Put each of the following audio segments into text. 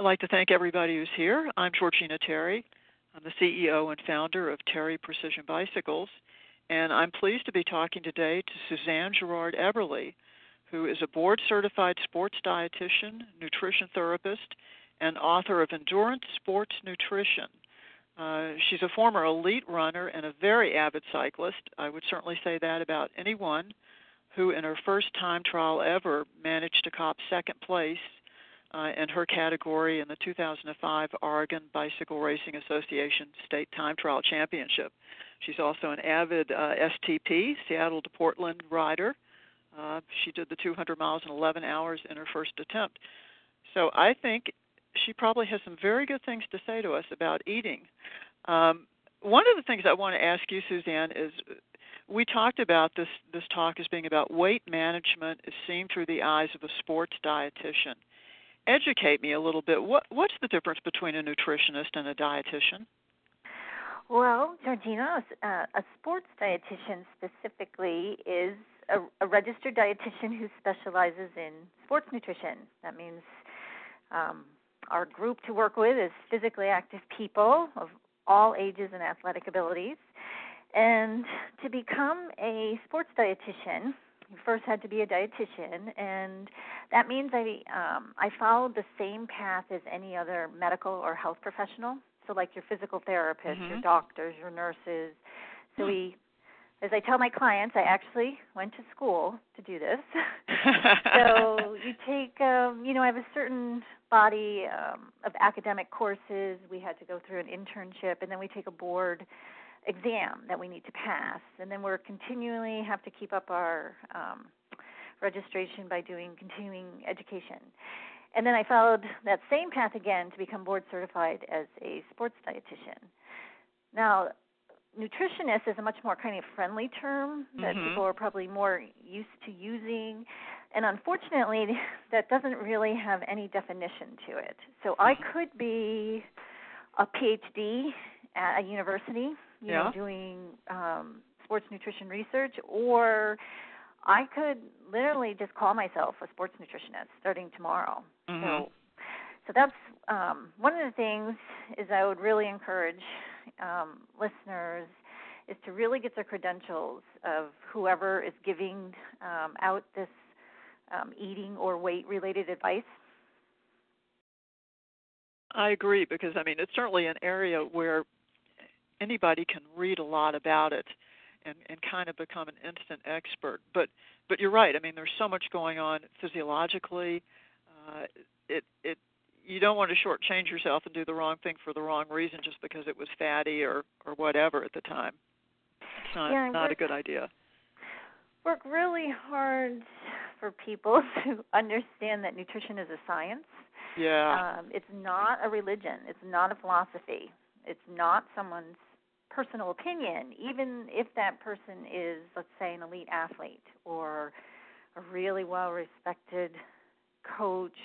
I'd like to thank everybody who's here. I'm Georgina Terry. I'm the CEO and founder of Terry Precision Bicycles, and I'm pleased to be talking today to Suzanne Girard Eberle, who is a board certified sports dietitian, nutrition therapist, and author of Endurance Sports Nutrition. Uh, she's a former elite runner and a very avid cyclist. I would certainly say that about anyone who, in her first time trial ever, managed to cop second place uh, in her category in the 2005 Oregon Bicycle Racing Association State Time Trial Championship. She's also an avid uh, STP, Seattle to Portland rider. Uh, she did the 200 miles in 11 hours in her first attempt. So I think she probably has some very good things to say to us about eating. Um, one of the things I want to ask you, Suzanne, is we talked about this this talk as being about weight management is seen through the eyes of a sports dietitian educate me a little bit. What what's the difference between a nutritionist and a dietitian? Well, Georgina, uh, a sports dietitian specifically is a, a, registered dietitian who specializes in sports nutrition. That means um, our group to work with is physically active people of all ages and athletic abilities. And to become a sports dietitian, first had to be a dietitian, and that means I um, I followed the same path as any other medical or health professional. So, like your physical therapist, mm-hmm. your doctors, your nurses. So we, as I tell my clients, I actually went to school to do this. so you take, um, you know, I have a certain body um, of academic courses. We had to go through an internship, and then we take a board exam that we need to pass, and then we're continually have to keep up our um, registration by doing continuing education. And then I followed that same path again to become board certified as a sports dietitian. Now, nutritionist is a much more kind of friendly term that mm-hmm. people are probably more used to using. And unfortunately, that doesn't really have any definition to it. So I mm-hmm. could be a PhD at a university you yeah. know, doing um, sports nutrition research, or I could literally just call myself a sports nutritionist starting tomorrow. Mm-hmm. So, so that's um, one of the things is I would really encourage um, listeners is to really get the credentials of whoever is giving um, out this um, eating or weight related advice. I agree because I mean it's certainly an area where anybody can read a lot about it and and kind of become an instant expert. But but you're right. I mean, there's so much going on physiologically. Uh, it it you don't want to shortchange yourself and do the wrong thing for the wrong reason just because it was fatty or or whatever at the time. It's not yeah, not a good idea. Work really hard for people to understand that nutrition is a science. Yeah. Um, it's not a religion. It's not a philosophy. It's not someone's personal opinion, even if that person is, let's say, an elite athlete or a really well respected coach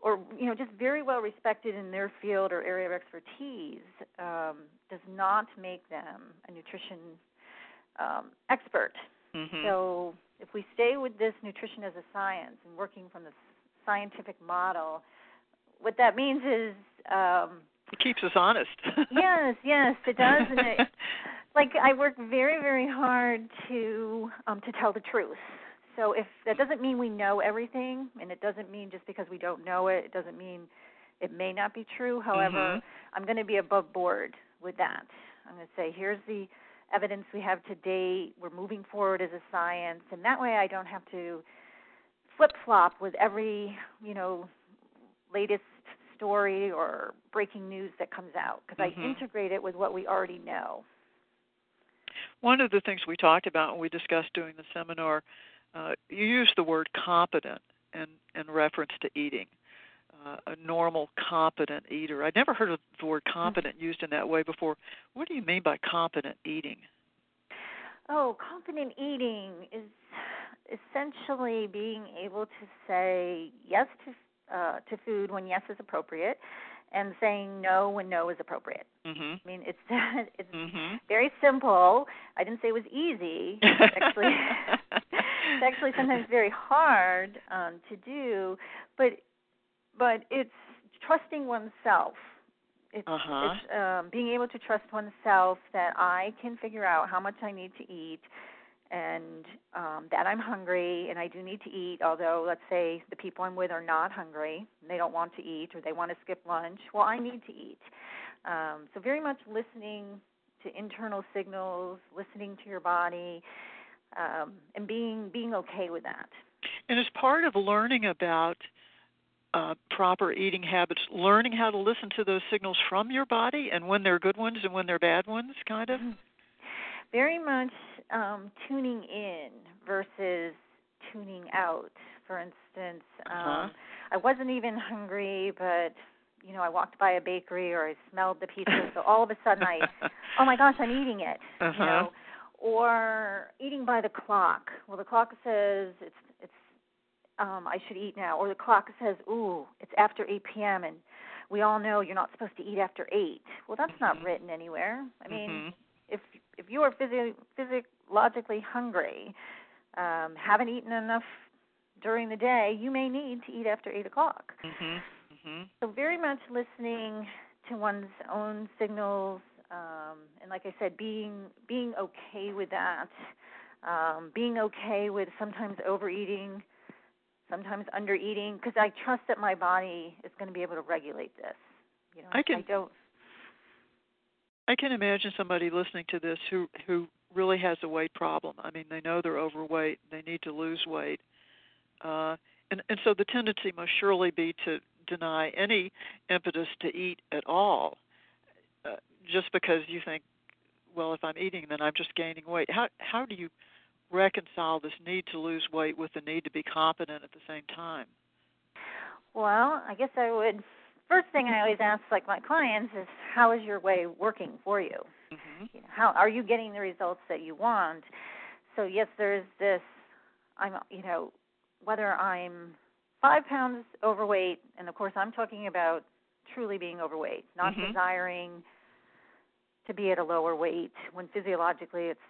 or you know just very well respected in their field or area of expertise um, does not make them a nutrition um, expert. Mm-hmm. So if we stay with this nutrition as a science and working from the scientific model, what that means is um, it keeps us honest. yes, yes, it does, and it, like I work very, very hard to um, to tell the truth. So if that doesn't mean we know everything, and it doesn't mean just because we don't know it, it doesn't mean it may not be true. However, mm-hmm. I'm going to be above board with that. I'm going to say here's the evidence we have to date. We're moving forward as a science, and that way I don't have to flip flop with every you know latest story or breaking news that comes out because mm-hmm. I integrate it with what we already know. One of the things we talked about when we discussed doing the seminar, uh, you used the word competent in, in reference to eating. Uh, a normal, competent eater. I'd never heard of the word competent mm-hmm. used in that way before. What do you mean by competent eating? Oh, competent eating is essentially being able to say yes to uh, to food when yes is appropriate, and saying no when no is appropriate. Mm-hmm. I mean, it's it's mm-hmm. very simple. I didn't say it was easy. It's actually, it's actually sometimes very hard um, to do, but but it's trusting oneself. It's, uh-huh. it's um, being able to trust oneself that I can figure out how much I need to eat and um, that I'm hungry and I do need to eat, although let's say the people I'm with are not hungry, and they don't want to eat or they want to skip lunch. Well, I need to eat. Um, so very much listening to internal signals, listening to your body, um, and being being okay with that. And as part of learning about uh, proper eating habits, learning how to listen to those signals from your body and when they're good ones and when they're bad ones, kind of? Very much um, tuning in versus tuning out. For instance, uh-huh. um, I wasn't even hungry, but you know, I walked by a bakery or I smelled the pizza, so all of a sudden I, oh my gosh, I'm eating it. Uh-huh. You know, or eating by the clock. Well, the clock says it's it's um I should eat now, or the clock says, ooh, it's after 8 p.m. and we all know you're not supposed to eat after 8. Well, that's mm-hmm. not written anywhere. I mean, mm-hmm. if if you are physi physio- physiologically hungry, um, haven't eaten enough during the day, you may need to eat after 8 o'clock. Mm-hmm. Mm-hmm. So very much listening to one's own signals, um, and like I said, being being okay with that, um, being okay with sometimes overeating, sometimes undereating, because I trust that my body is going to be able to regulate this. You know, I can. I don't. I can imagine somebody listening to this who who really has a weight problem. I mean, they know they're overweight, they need to lose weight, uh, and and so the tendency must surely be to deny any impetus to eat at all, uh, just because you think, well, if I'm eating, then I'm just gaining weight. How how do you reconcile this need to lose weight with the need to be competent at the same time? Well, I guess I would. First thing I always ask, like my clients, is how is your way working for you? Mm-hmm. you know, how are you getting the results that you want? So yes, there's this. I'm, you know, whether I'm five pounds overweight, and of course I'm talking about truly being overweight, not mm-hmm. desiring to be at a lower weight when physiologically it's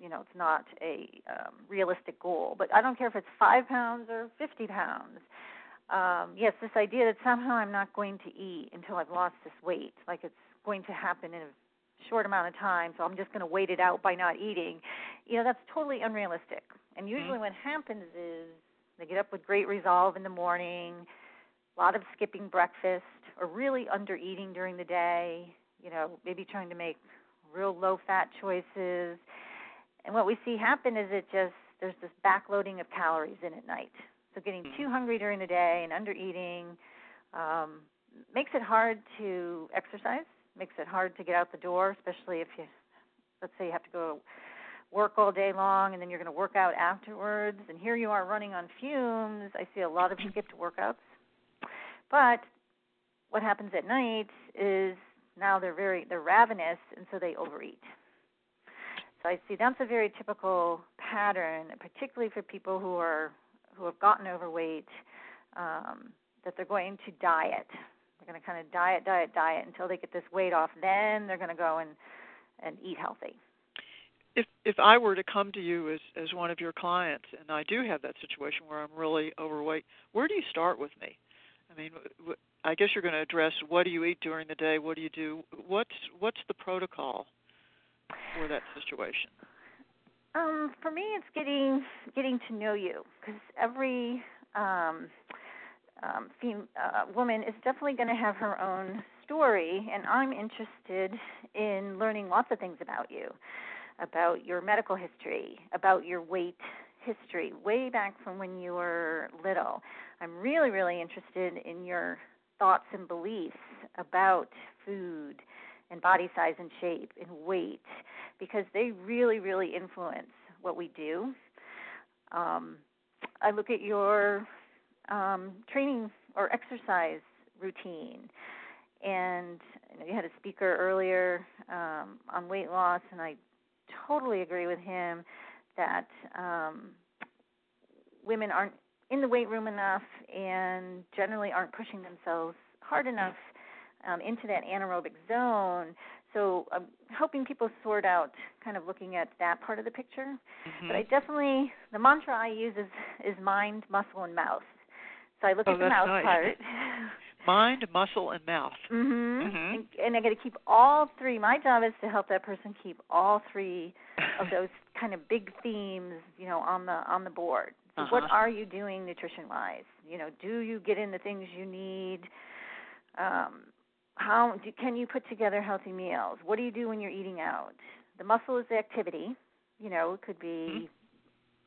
you know it's not a um, realistic goal. But I don't care if it's five pounds or fifty pounds. Um, yes, this idea that somehow I'm not going to eat until I've lost this weight, like it's going to happen in a short amount of time, so I'm just going to wait it out by not eating. You know, that's totally unrealistic. And usually, mm-hmm. what happens is they get up with great resolve in the morning, a lot of skipping breakfast, or really under eating during the day, you know, maybe trying to make real low fat choices. And what we see happen is it just there's this backloading of calories in at night. So getting mm-hmm. too hungry during the day and under eating um, makes it hard to exercise, makes it hard to get out the door, especially if you, let's say, you have to go work all day long and then you're going to work out afterwards. And here you are running on fumes. I see a lot of skipped workouts. But what happens at night is now they're very they're ravenous and so they overeat. So i see that's a very typical pattern particularly for people who are who have gotten overweight um, that they're going to diet. They're going to kind of diet diet diet until they get this weight off. Then they're going to go and and eat healthy. If if I were to come to you as as one of your clients, and I do have that situation where I'm really overweight, where do you start with me? I mean, I guess you're going to address what do you eat during the day, what do you do, what's what's the protocol for that situation? Um, for me, it's getting getting to know you because every um, um, fem- uh, woman is definitely going to have her own story, and I'm interested in learning lots of things about you about your medical history, about your weight history, way back from when you were little. I'm really, really interested in your thoughts and beliefs about food and body size and shape and weight because they really, really influence what we do. Um, I look at your um, training or exercise routine. And you, know, you had a speaker earlier um, on weight loss, and I totally agree with him that um, women aren't in the weight room enough and generally aren't pushing themselves hard enough um, into that anaerobic zone. So I'm helping people sort out, kind of looking at that part of the picture. Mm-hmm. But I definitely the mantra I use is is mind, muscle, and mouth. So I look oh, at the mouth nice. part. mind, muscle, and mouth. Mhm. Mhm. And, and I got to keep all three. My job is to help that person keep all three of those kind of big themes, you know, on the on the board. So Uh-huh. what are you doing nutrition wise? You know, do you get in the things you need? Um, how do, can you put together healthy meals? What do you do when you're eating out? The muscle is the activity. You know, it could be Mhm.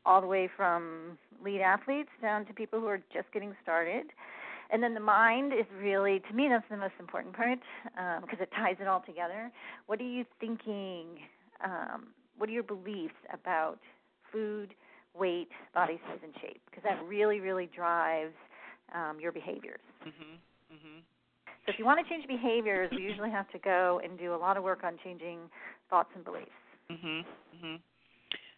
all the way from lead athletes down to people who are just getting started. And then the mind is really, to me, that's the most important part because it ties it all together. What are you thinking? Um, what are your beliefs about food, weight, body size, and shape? Because that really, really drives um, your behaviors. Mhm. Mhm. So if you want to change behaviors, we usually have to go and do a lot of work on changing thoughts and beliefs. Mhm. Mhm.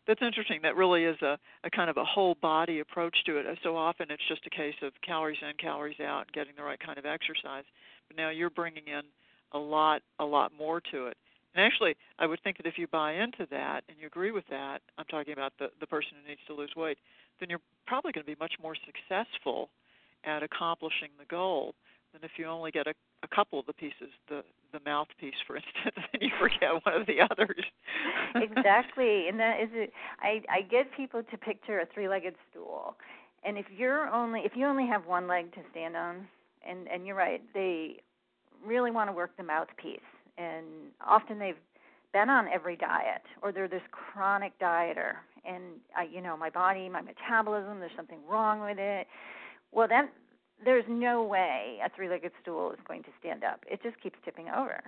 That's interesting. That really is a, a kind of a whole body approach to it. So often it's just a case of calories in, calories out, getting the right kind of exercise. But now you're bringing in a lot, a lot more to it. And actually, I would think that if you buy into that and you agree with that, I'm talking about the the person who needs to lose weight, then you're probably going to be much more successful at accomplishing the goal than if you only get a, a couple of the pieces, the the mouthpiece, for instance, and you forget one of the others. exactly. And that is it. I i get people to picture a three legged stool. And if you're only if you only have one leg to stand on and and you're right they really want to work the mouthpiece. And often they've been on every diet or they're this chronic dieter. And i you know my body my metabolism there's something wrong with it. Well then there's no way a three legged stool is going to stand up it just keeps tipping over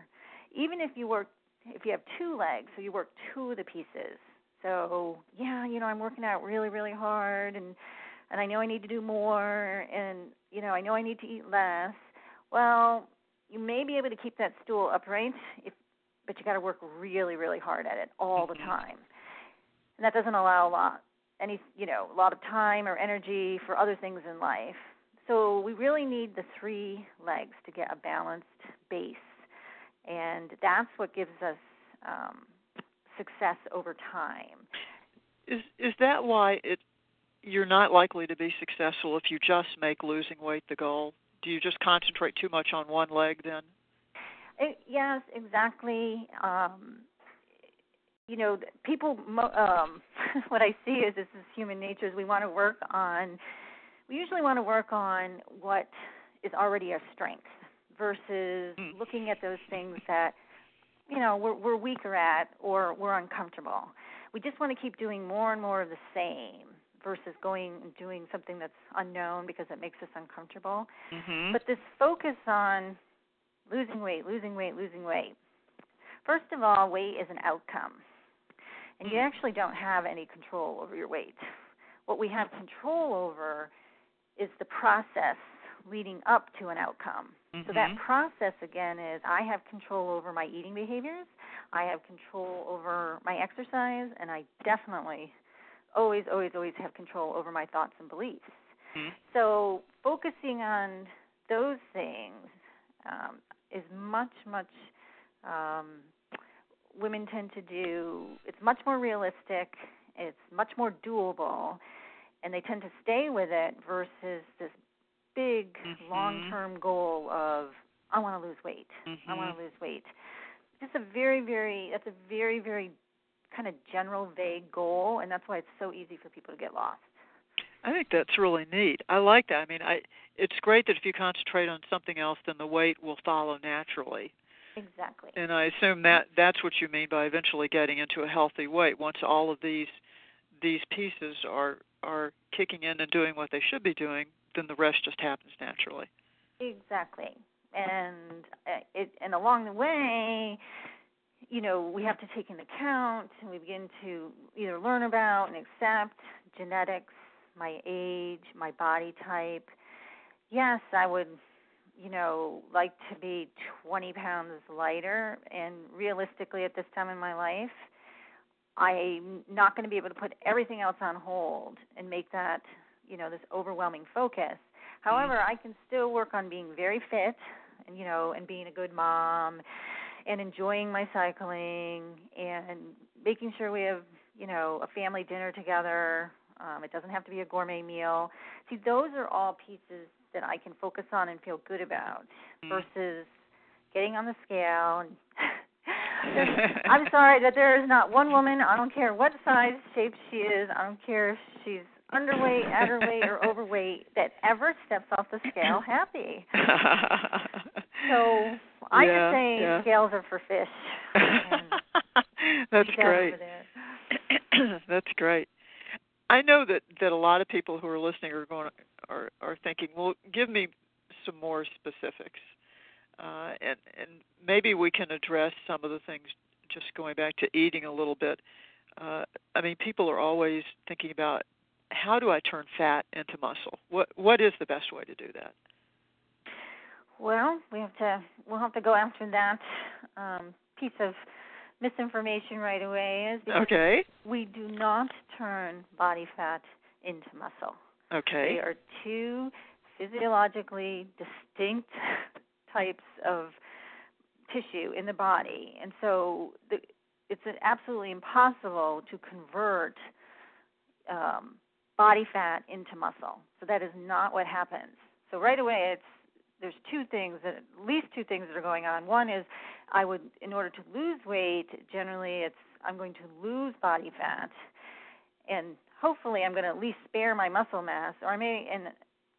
even if you work if you have two legs, so you work two of the pieces. So yeah, you know, I'm working out really, really hard, and and I know I need to do more, and you know, I know I need to eat less. Well, you may be able to keep that stool upright, if, but you got to work really, really hard at it all the Mhm. time, and that doesn't allow a lot, any, you know, a lot of time or energy for other things in life. So we really need the three legs to get a balanced base and that's what gives us um, success over time. Is is that why it you're not likely to be successful if you just make losing weight the goal? Do you just concentrate too much on one leg then? It, yes, exactly. Um, you know, people. Um, what I see is this is human nature. Is we want to work on. We usually want to work on what is already our strength versus Mm. looking at those things that you know we're we're weaker at or we're uncomfortable. We just want to keep doing more and more of the same versus going and doing something that's unknown because it makes us uncomfortable. Mhm. But this focus on losing weight, losing weight, losing weight. First of all, weight is an outcome. And you Mm. actually don't have any control over your weight. What we have control over is the process leading up to an outcome. So that Mhm. process again is I have control over my eating behaviors, I have control over my exercise, and I definitely always, always, always have control over my thoughts and beliefs. Mhm. So focusing on those things um, is much, much um, women tend to do. It's much more realistic. It's much more doable, and they tend to stay with it versus this big Mhm. long-term goal of I want to lose weight. I want to lose weight. Just a very, very. That's a very, very kind of general, vague goal, and that's why it's so easy for people to get lost. I think that's really neat. I like that. I mean, I it's great that if you concentrate on something else, then the weight will follow naturally. Exactly. And I assume that that's what you mean by eventually getting into a healthy weight. Once all of these these pieces are are kicking in and doing what they should be doing, then the rest just happens naturally. Exactly. And uh, it and along the way, you know, we have to take into account and we begin to either learn about and accept genetics, my age, my body type. Yes, I would, you know, like to be 20 pounds lighter and realistically at this time in my life, I'm not going to be able to put everything else on hold and make that, you know, this overwhelming focus. However, I can still work on being very fit and you know, and being a good mom and enjoying my cycling and making sure we have, you know, a family dinner together. Um, it doesn't have to be a gourmet meal. See, those are all pieces that I can focus on and feel good about Mm. versus getting on the scale and I'm sorry that there is not one woman, I don't care what size, shape she is, I don't care if she's underweight, underweight, or overweight, that ever steps off the scale happy. So I Yeah, just say yeah. scales are for fish. That's great. That's great. I know that that a lot of people who are listening are going are are thinking, well, give me some more specifics, uh, and and maybe we can address some of the things. Just going back to eating a little bit. Uh, I mean, people are always thinking about how do I turn fat into muscle. What what is the best way to do that? Well, we have to we'll have to go after that um, piece of misinformation right away is because Okay. we do not turn body fat into muscle. Okay. They are two physiologically distinct types of tissue in the body, and so the, it's absolutely impossible to convert um, body fat into muscle. So that is not what happens. So right away, it's there's two things that at least two things that are going on. One is I would, in order to lose weight, generally it's I'm going to lose body fat, and hopefully I'm going to at least spare my muscle mass, or I may and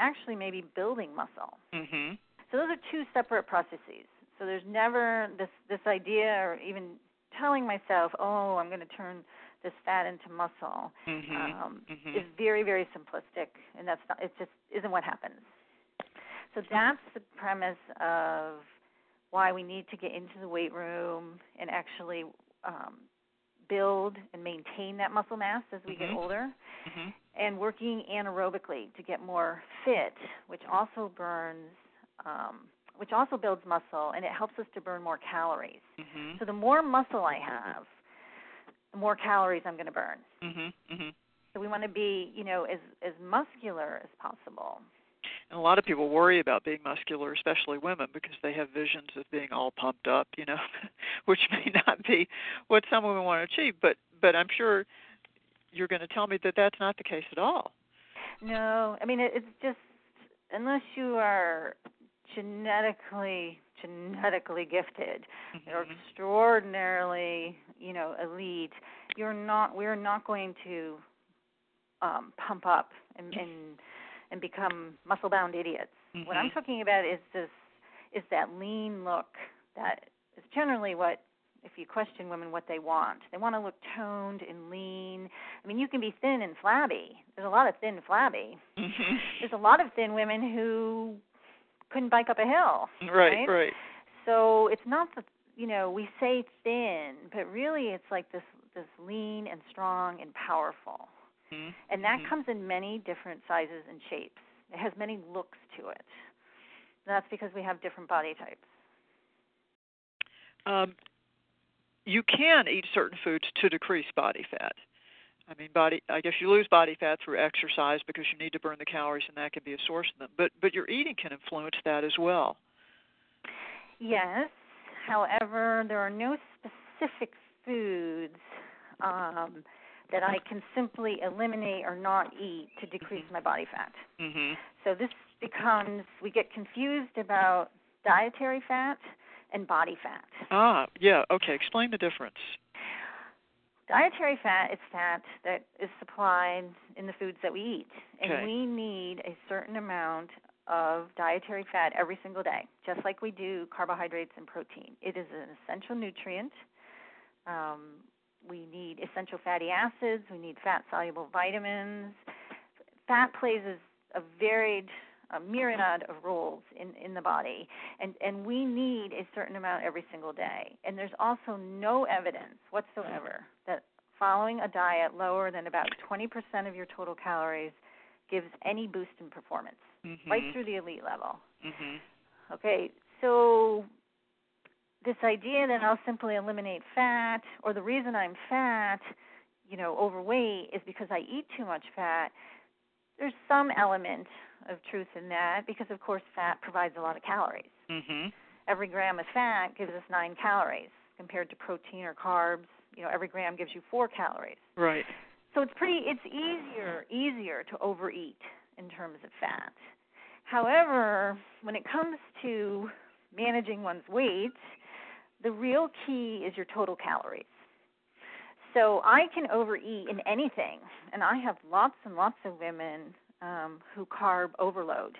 actually maybe building muscle. Mhm. So those are two separate processes. So there's never this this idea or even telling myself, oh, I'm going to turn this fat into muscle. Mhm. Um, Mhm. is very very simplistic, and that's not. It just isn't what happens. So that's the premise of why we need to get into the weight room and actually um, build and maintain that muscle mass as we get Mhm. older Mhm. and working anaerobically to get more fit, which also burns, um, which also builds muscle, and it helps us to burn more calories. Mhm. So the more muscle I have, the more calories I'm going to burn. Mhm. Mhm. So we want to be, you know, as as muscular as possible. And a lot of people worry about being muscular, especially women, because they have visions of being all pumped up, you know, which may not be what some women want to achieve. But but I'm sure you're going to tell me that that's not the case at all. No, I mean it, it's just unless you are genetically genetically gifted or Mhm. extraordinarily, you know, elite, you're not we're not going to um pump up and and and become muscle bound idiots. What I'm Mhm. talking about is this is that lean look that is generally what if you question women what they want. They want to look toned and lean. I mean, you can be thin and flabby. There's a lot of thin flabby. Mhm. There's a lot of thin women who couldn't bike up a hill. right, right. So it's not the you know we say thin, but really it's like this this lean and strong and powerful, Mhm. and that Mhm. comes in many different sizes and shapes. It has many looks to it. That's because we have different body types. Um, you can eat certain foods to decrease body fat. I mean, body. I guess you lose body fat through exercise because you need to burn the calories, and that can be a source of them. But but your eating can influence that as well. Yes. However, there are no specific foods um, that I can simply eliminate or not eat to decrease my body fat. Mhm. So this becomes we get confused about dietary fat and body fat. Ah, yeah. Okay. Explain the difference. Dietary fat is fat that is supplied in the foods that we eat, and Okay. we need a certain amount of dietary fat every single day, just like we do carbohydrates and protein. It is an essential nutrient. Um, we need essential fatty acids. We need fat soluble vitamins. Fat plays a, a varied a myriad of roles in, in the body, and, and we need a certain amount every single day. And there's also no evidence whatsoever that following a diet lower than about 20% of your total calories gives any boost in performance, Mhm. right through the elite level. Mhm. Okay, so this idea that I'll simply eliminate fat, or the reason I'm fat, you know, overweight, is because I eat too much fat. There's some element of truth in that because, of course, fat provides a lot of calories. Mhm. Every gram of fat gives us nine calories compared to protein or carbs. You know, every gram gives you four calories. Right. So it's pretty it's easier easier to overeat in terms of fat. However, when it comes to managing one's weight, the real key is your total calories. So I can overeat in anything, and I have lots and lots of women um, who carb overload.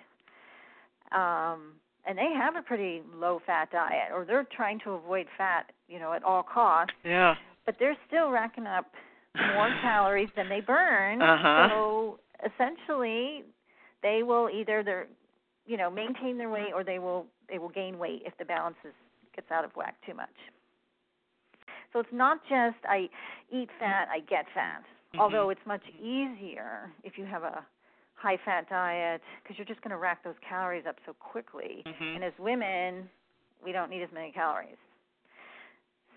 Um, and they have a pretty low fat diet or they're trying to avoid fat, you know, at all costs. Yeah. But they're still racking up more calories than they burn. Uh-huh. So essentially they will either they're you know, maintain their weight or they will they will gain weight if the balance is, gets out of whack too much. So it's not just I eat fat, I get fat. Mm-hmm. Although it's much easier if you have a high fat diet because you're just going to rack those calories up so quickly. Mhm. And as women, we don't need as many calories.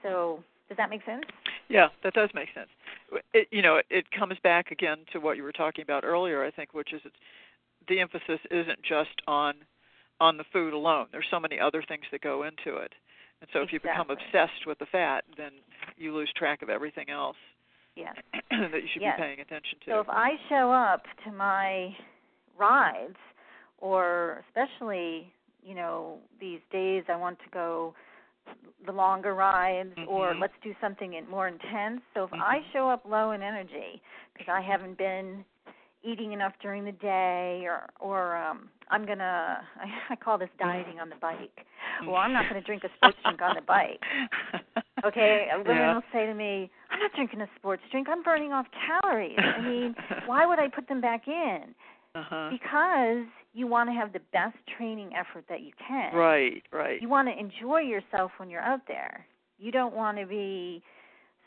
So, does that make sense? Yeah, that does make sense. It, you know, it comes back again to what you were talking about earlier, I think, which is it's, the emphasis isn't just on on the food alone. There's so many other things that go into it. And so if you become obsessed with the fat, then you lose track of everything else Yes. that you should Yes. be paying attention to. So if I show up to my rides, or especially, you know, these days I want to go the longer rides, or Mhm. let's do something more intense. So if I Mhm. show up low in energy because I haven't been eating enough during the day, or or um I'm gonna I, I call this dieting on the bike. Well, I'm not going to drink a sports drink on the bike. Okay, a women Yeah. will say to me, "I'm not drinking a sports drink. I'm burning off calories." I mean, why would I put them back in? Uh-huh. Because you want to have the best training effort that you can. Right, right. You want to enjoy yourself when you're out there. You don't want to be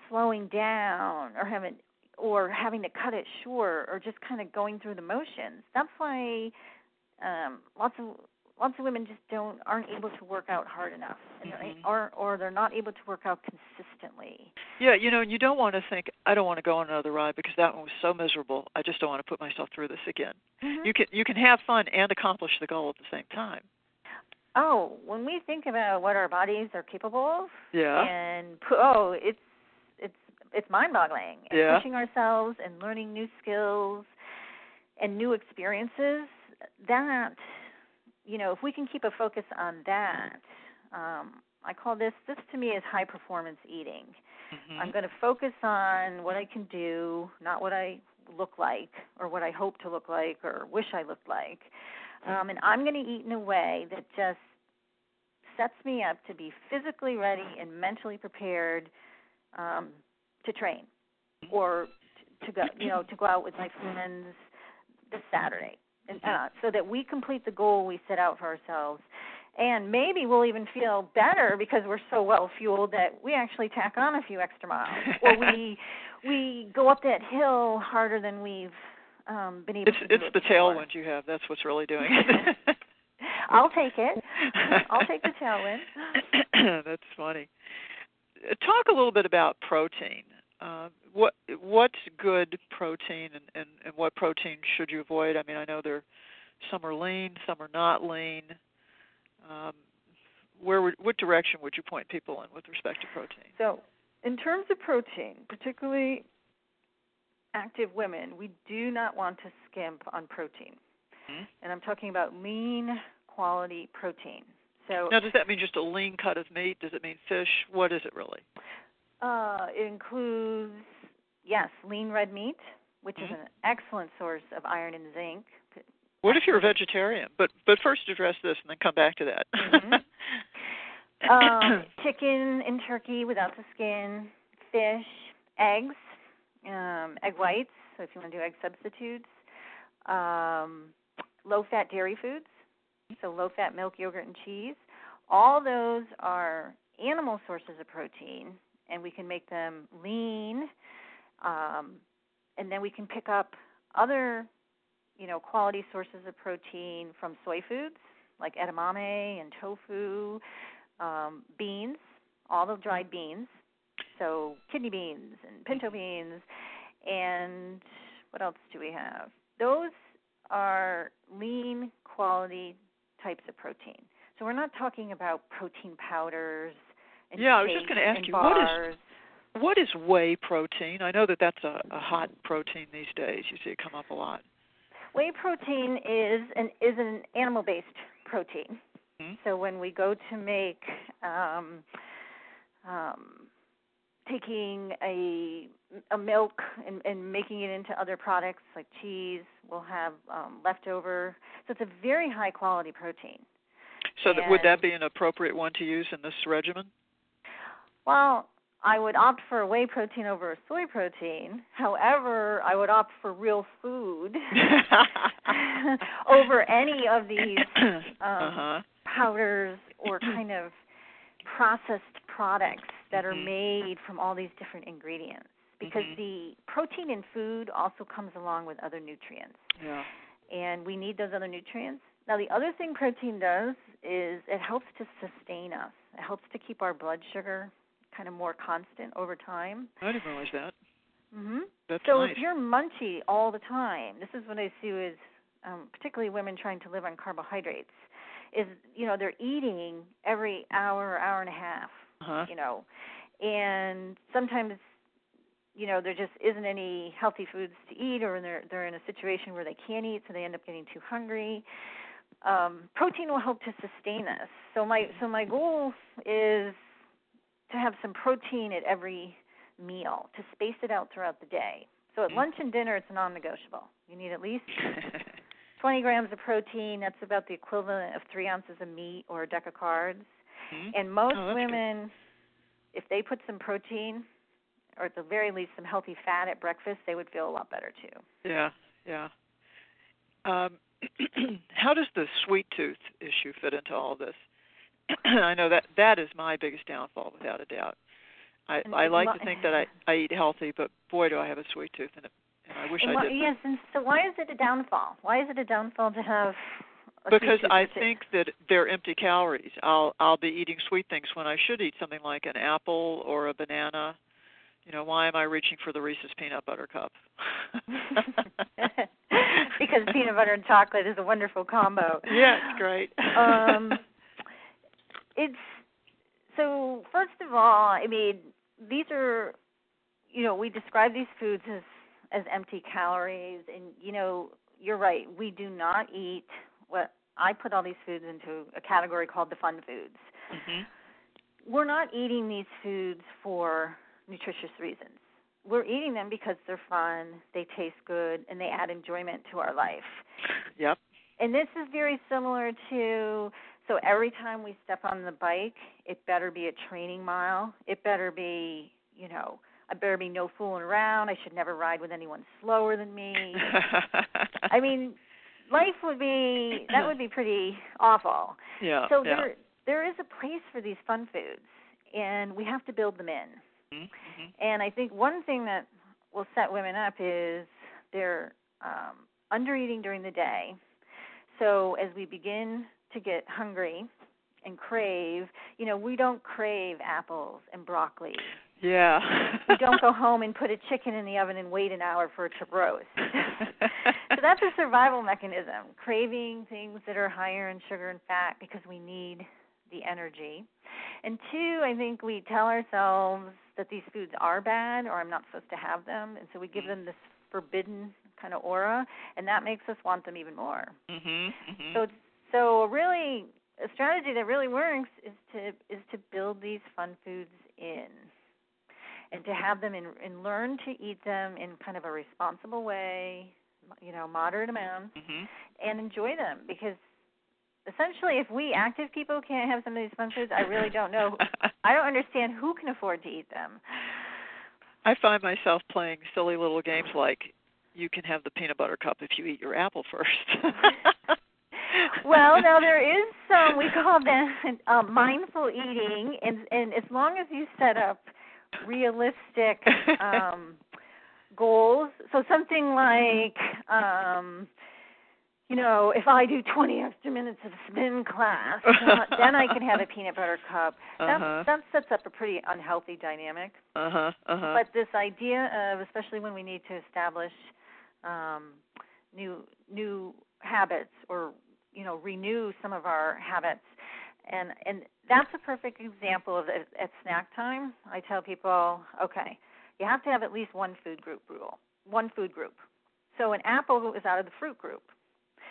slowing down or having or having to cut it short or just kind of going through the motions. That's why um lots of lots of women just don't aren't able to work out hard enough Mhm. or or they're not able to work out consistently. Yeah, you know, and you don't want to think I don't want to go on another ride because that one was so miserable. I just don't want to put myself through this again. Mhm. You can you can have fun and accomplish the goal at the same time. Oh, when we think about what our bodies are capable of, Yeah. and oh, it's it's it's mind-boggling. And Yeah. Pushing ourselves and learning new skills and new experiences. That you know, if we can keep a focus on that, um, I call this this to me is high performance eating. Mhm. I'm going to focus on what I can do, not what I look like or what I hope to look like or wish I looked like. Um, and I'm going to eat in a way that just sets me up to be physically ready and mentally prepared um, to train or to go, you know, to go out with my friends this Saturday, and uh, so that we complete the goal we set out for ourselves. And maybe we'll even feel better because we're so well fueled that we actually tack on a few extra miles, or we we go up that hill harder than we've um, been able it's to do it's it the before. tailwind you have. That's what's really doing it. I'll take it. I'll take the tailwind. That's funny. Uh, Talk a little bit about protein. Uh, what what's good protein, and, and and what protein should you avoid? I mean, I know there some are lean, some are not lean. Um, where would, what direction would you point people in with respect to protein? So, in terms of protein, particularly active women, we do not want to skimp on protein. Hmm? And I'm talking about lean quality protein. So, Now, does that mean just a lean cut of meat? Does it mean fish? What is it really? Uh, it includes, yes, lean red meat, which is Mhm. an excellent source of iron and zinc. What if you're a vegetarian? But but first address this and then come back to that. Mhm. um, chicken and turkey without the skin, fish, eggs, um, egg whites. So if you want to do egg substitutes, um, low-fat dairy foods. So low-fat milk, yogurt, and cheese. All those are animal sources of protein, and we can make them lean. Um, and then we can pick up other, you know, quality sources of protein from soy foods like edamame and tofu, um, beans, all the dried beans, so kidney beans and pinto beans, and what else do we have? Those are lean quality types of protein. So we're not talking about protein powders Yeah, I was just gonna ask and you, what is what is whey protein? I know that that's a, a hot protein these days. You see it come up a lot. Whey protein is an is an animal based protein. Mm-hmm. So when we go to make um, um, taking a a milk and, and making it into other products like cheese, we'll have um, leftover. So it's a very high quality protein. So that, would that be an appropriate one to use in this regimen? Well, I would opt for whey protein over a soy protein. However, I would opt for real food over any of these um, uh-huh. powders or kind of processed products that are Mhm. made from all these different ingredients. Because Mhm. the protein in food also comes along with other nutrients, Yeah. and we need those other nutrients. Now, the other thing protein does is it helps to sustain us. It helps to keep our blood sugar kind of more constant over time. I didn't realize that. Mhm. That's So nice. if you're munchy all the time, this is what I see with um, particularly women trying to live on carbohydrates. Is you know they're eating every hour, or hour and a half. uh-huh. You know, and sometimes you know there just isn't any healthy foods to eat, or they're they're in a situation where they can't eat, so they end up getting too hungry. Um, protein will help to sustain us. So my so my goal is to have some protein at every meal to space it out throughout the day. So at Mhm. lunch and dinner, it's non-negotiable. You need at least 20 grams of protein. That's about the equivalent of three ounces of meat or a deck of cards. Mhm. And most Oh, that's good. women, if they put some protein, or at the very least some healthy fat at breakfast, they would feel a lot better too. Yeah, yeah. Um, how does the sweet tooth issue fit into all this? I know that that is my biggest downfall, without a doubt. I And I like to think that I I eat healthy, but boy, do I have a sweet tooth, and, it, and I wish And I why- didn't. yes, and so why is it a downfall? Why is it a downfall to have? A because sweet tooth I think that they're empty calories. I'll I'll be eating sweet things when I should eat something like an apple or a banana. You know, why am I reaching for the Reese's peanut butter cup? because peanut butter and chocolate is a wonderful combo. Yeah, it's great. um, it's so. First of all, I mean, these are, you know, we describe these foods as as empty calories, and you know, you're right. We do not eat what I put all these foods into a category called the fun foods. hmm We're not eating these foods for nutritious reasons. We're eating them because they're fun, they taste good, and they add enjoyment to our life. Yep. And this is very similar to so every time we step on the bike, it better be a training mile. It better be, you know, I better be no fooling around. I should never ride with anyone slower than me. I mean, life would be that would be pretty awful. yeah. so yeah. there there is a place for these fun foods and we have to build them in. Mhm, And I think one thing that will set women up is they're um, under eating during the day. So as we begin to get hungry and crave, you know, we don't crave apples and broccoli. Yeah. We don't go home and put a chicken in the oven and wait an hour for it to roast. so that's a survival mechanism, craving things that are higher in sugar and fat because we need the energy. And two, I think we tell ourselves that these foods are bad or I'm not supposed to have them, and so we give them this forbidden kind of aura, and that makes us want them even more. mhm. Mhm. So so really a strategy that really works is to is to build these fun foods in and to have them in and learn to eat them in kind of a responsible way, you know, moderate amount Mhm. and enjoy them because essentially if we active people can't have some of these fun foods, I really don't know I don't understand who can afford to eat them. I find myself playing silly little games like you can have the peanut butter cup if you eat your apple first. well, now there is some we call that uh, mindful eating, and and as long as you set up realistic um, goals, so something like, um, you know, if I do 20 extra minutes of spin class, uh, then I can have a peanut butter cup. Uh-huh. That that sets up a pretty unhealthy dynamic. uh-huh. Uh-huh. But this idea of, especially when we need to establish um, new new habits or you know renew some of our habits, and and that's a perfect example of it at snack time. I tell people, okay, you have to have at least one food group rule, one food group. So an apple is out of the fruit group.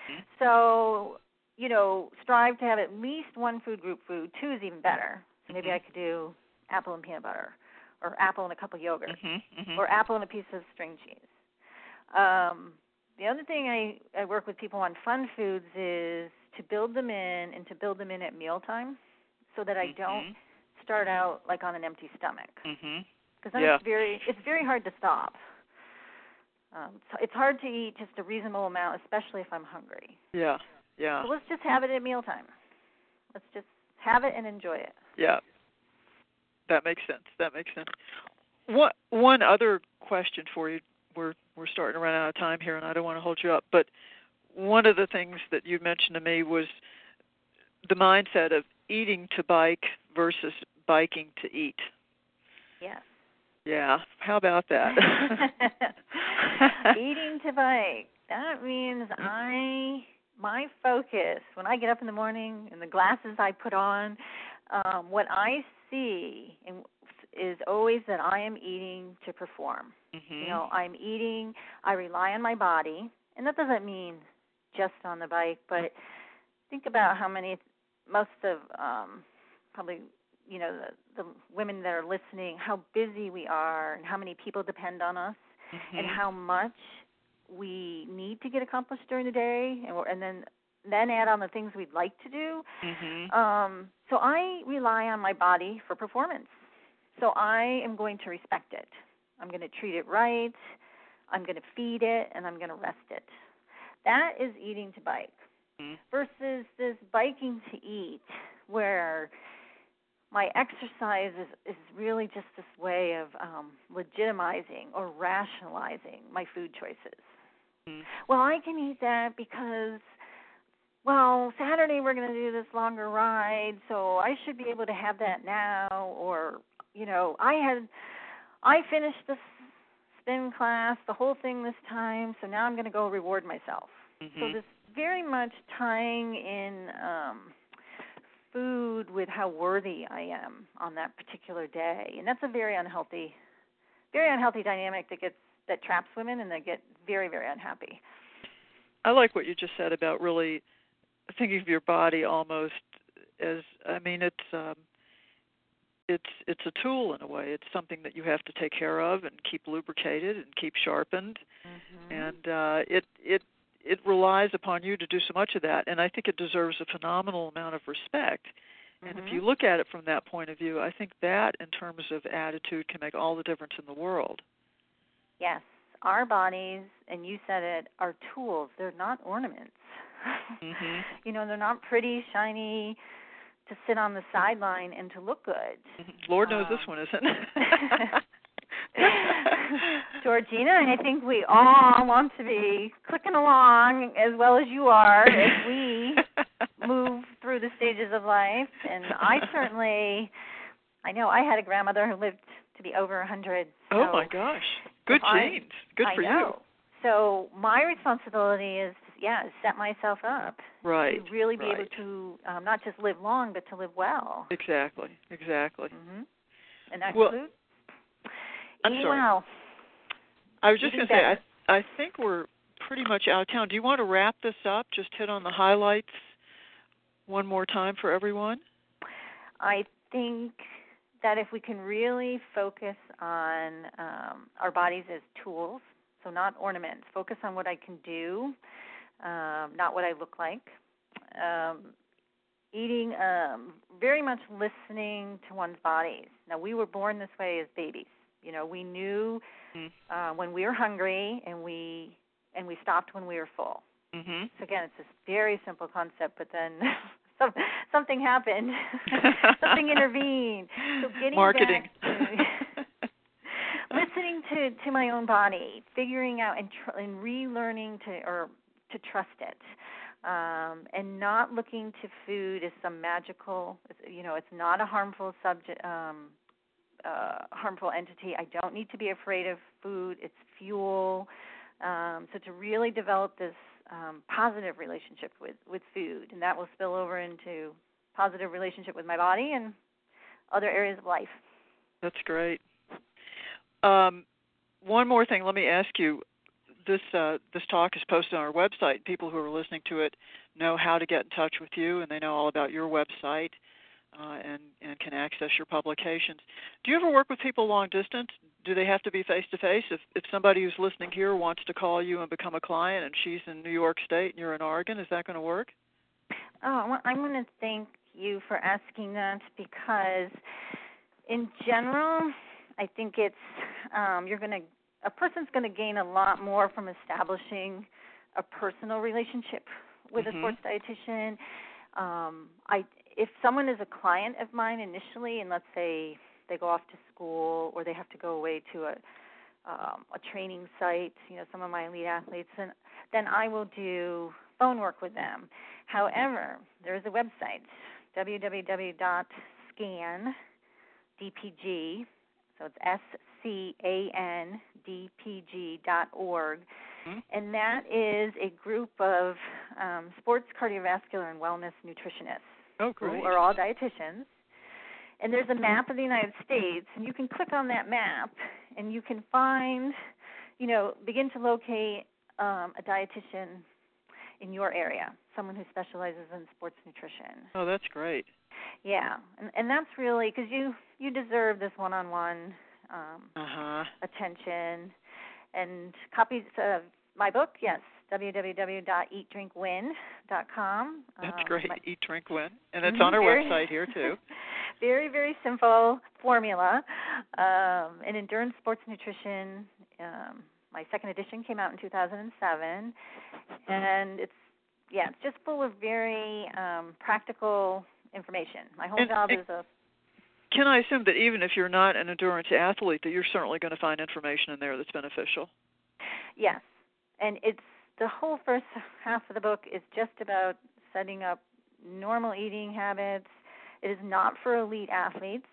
Mhm. So, you know, strive to have at least one food group food. Two is even better. So maybe Mhm. I could do apple and peanut butter, or apple and a cup of yogurt, Mhm. Mhm. or apple and a piece of string cheese. Um, the other thing I, I work with people on fun foods is to build them in and to build them in at mealtime so that I don't Mhm. start out like on an empty stomach Mhm. because then Yeah. it's very it's very hard to stop. Um, so it's hard to eat just a reasonable amount, especially if I'm hungry. Yeah. Yeah. So let's just have it at mealtime. Let's just have it and enjoy it. Yeah. That makes sense. That makes sense. One one other question for you. We're we're starting to run out of time here and I don't want to hold you up, but one of the things that you mentioned to me was the mindset of eating to bike versus biking to eat. Yes. Yeah. How about that? Eating to bike. That means I my focus when I get up in the morning and the glasses I put on, um, what I see is always that I am eating to perform. Mhm. You know, I'm eating, I rely on my body, and that doesn't mean just on the bike, but think about how many most of um probably you know the the women that are listening how busy we are and how many people depend on us and Mhm. how much we need to get accomplished during the day and and then then add on the things we'd like to do Mhm. um, so I rely on my body for performance. So I am going to respect it. I'm going to treat it right. I'm going to feed it, and I'm going to rest it. That is eating to bike Mhm. versus this biking to eat, where my exercise is, is really just this way of um, legitimizing or rationalizing my food choices. Mhm. Well, I can eat that because well, Saturday we're going to do this longer ride, so I should be able to have that now or, you know, I had I finished the spin class, the whole thing this time, so now I'm going to go reward myself. So Mhm. this very much tying in um food with how worthy I am on that particular day. And that's a very unhealthy very unhealthy dynamic that gets that traps women and they get very very unhappy. I like what you just said about really thinking of your body almost as I mean it's um it's it's a tool in a way. It's something that you have to take care of and keep lubricated and keep sharpened Mm-hmm. and uh it it it relies upon you to do so much of that and I think it deserves a phenomenal amount of respect. And if Mhm. you look at it from that point of view, I think that in terms of attitude can make all the difference in the world. Yes, our bodies, and you said it, are tools. They're not ornaments. Mhm. You know, they're not pretty, shiny to sit on the sideline and to look good. Mhm. Lord knows this Um, one isn't. Georgina, and I think we all want to be clicking along as well as you are as we move through the stages of life. And I certainly, I know I had a grandmother who lived to be over a 100. Oh my gosh. Good genes. Good I for know. So my responsibility is, yeah, set myself up. Right. to really be able to um, not just live long, but to live well. Exactly. Exactly. hmm And that Well, includes I'm eating sorry. well. I was just going to say. I I think we're pretty much out of town. Do you want to wrap this up? Just hit on the highlights one more time for everyone? I think that if we can really focus on um, our bodies as tools, so not ornaments, focus on what I can do, um, not what I look like. Um, eating, um, very much listening to one's bodies. Now, we were born this way as babies. You know, we knew Mm. uh, when we were hungry, and we and we stopped when we were full. Mhm. So again, it's this very simple concept, but then some, something happened, something intervened. So getting Marketing. back to listening to to my own body, figuring out and tr- and relearning to or to trust it, um, and not looking to food as some magical. You know, it's not a harmful subject. Um, uh, harmful entity. I don't need to be afraid of food. It's fuel. Um, so to really develop this um, positive relationship with with food, and that will spill over into positive relationship with my body and other areas of life. That's great. Um, one more thing. Let me ask you. This uh, this talk is posted on our website. People who are listening to it know how to get in touch with you, and they know all about your website uh, and and can access your publications. Do you ever work with people long distance? Do they have to be face to face? If if somebody who's listening here wants to call you and become a client, and she's in New York State and you're in Oregon, is that going to work? Oh, well, I'm going to thank you for asking that because, in general, I think it's um, you're going to a person's going to gain a lot more from establishing a personal relationship with mm-hmm. a sports dietitian. Um, I if someone is a client of mine initially, and let's say they go off to school or they have to go away to a um, a training site, you know, some of my elite athletes, and then I will do phone work with them. However, there is a website, www.scandpg, so it's S C A N D P G dot org, mm-hmm. and that is a group of um, sports cardiovascular and wellness nutritionists Oh, great. who are all dietitians. And there's a map of the United States, and you can click on that map, and you can find, you know, begin to locate um, a dietitian in your area, someone who specializes in sports nutrition. Oh, that's great. Yeah, and and that's really because you you deserve this one-on-one um, uh-huh. attention, and copies of my book. Yes, www.eatdrinkwin.com. That's um, great. My, Eat, drink, win, and it's mm-hmm, on our very, website here too. very very simple formula. Um, and endurance sports nutrition. Um, my second edition came out in 2007, and it's yeah, it's just full of very um, practical information. My whole and, job and, is a can I assume that even if you're not an endurance athlete, that you're certainly going to find information in there that's beneficial? Yes, and it's the whole first half of the book is just about setting up normal eating habits. It is not for elite athletes.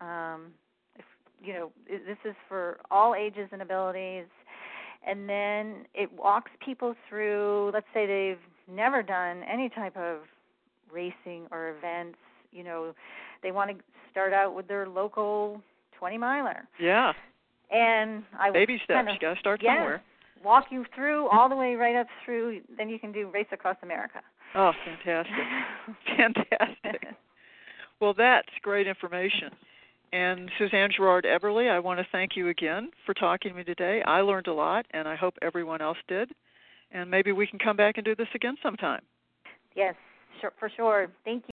Um, if, you know, this is for all ages and abilities. And then it walks people through. Let's say they've never done any type of racing or events. You know, they want to start out with their local 20 miler. Yeah. And I baby steps. Kind of, you got to start yes, somewhere walk you through all the way right up through. Then you can do race across America. Oh, fantastic! fantastic. Well, that's great information. And Suzanne Girard Eberle, I want to thank you again for talking to me today. I learned a lot, and I hope everyone else did. And maybe we can come back and do this again sometime. Yes, sure, for sure. Thank you.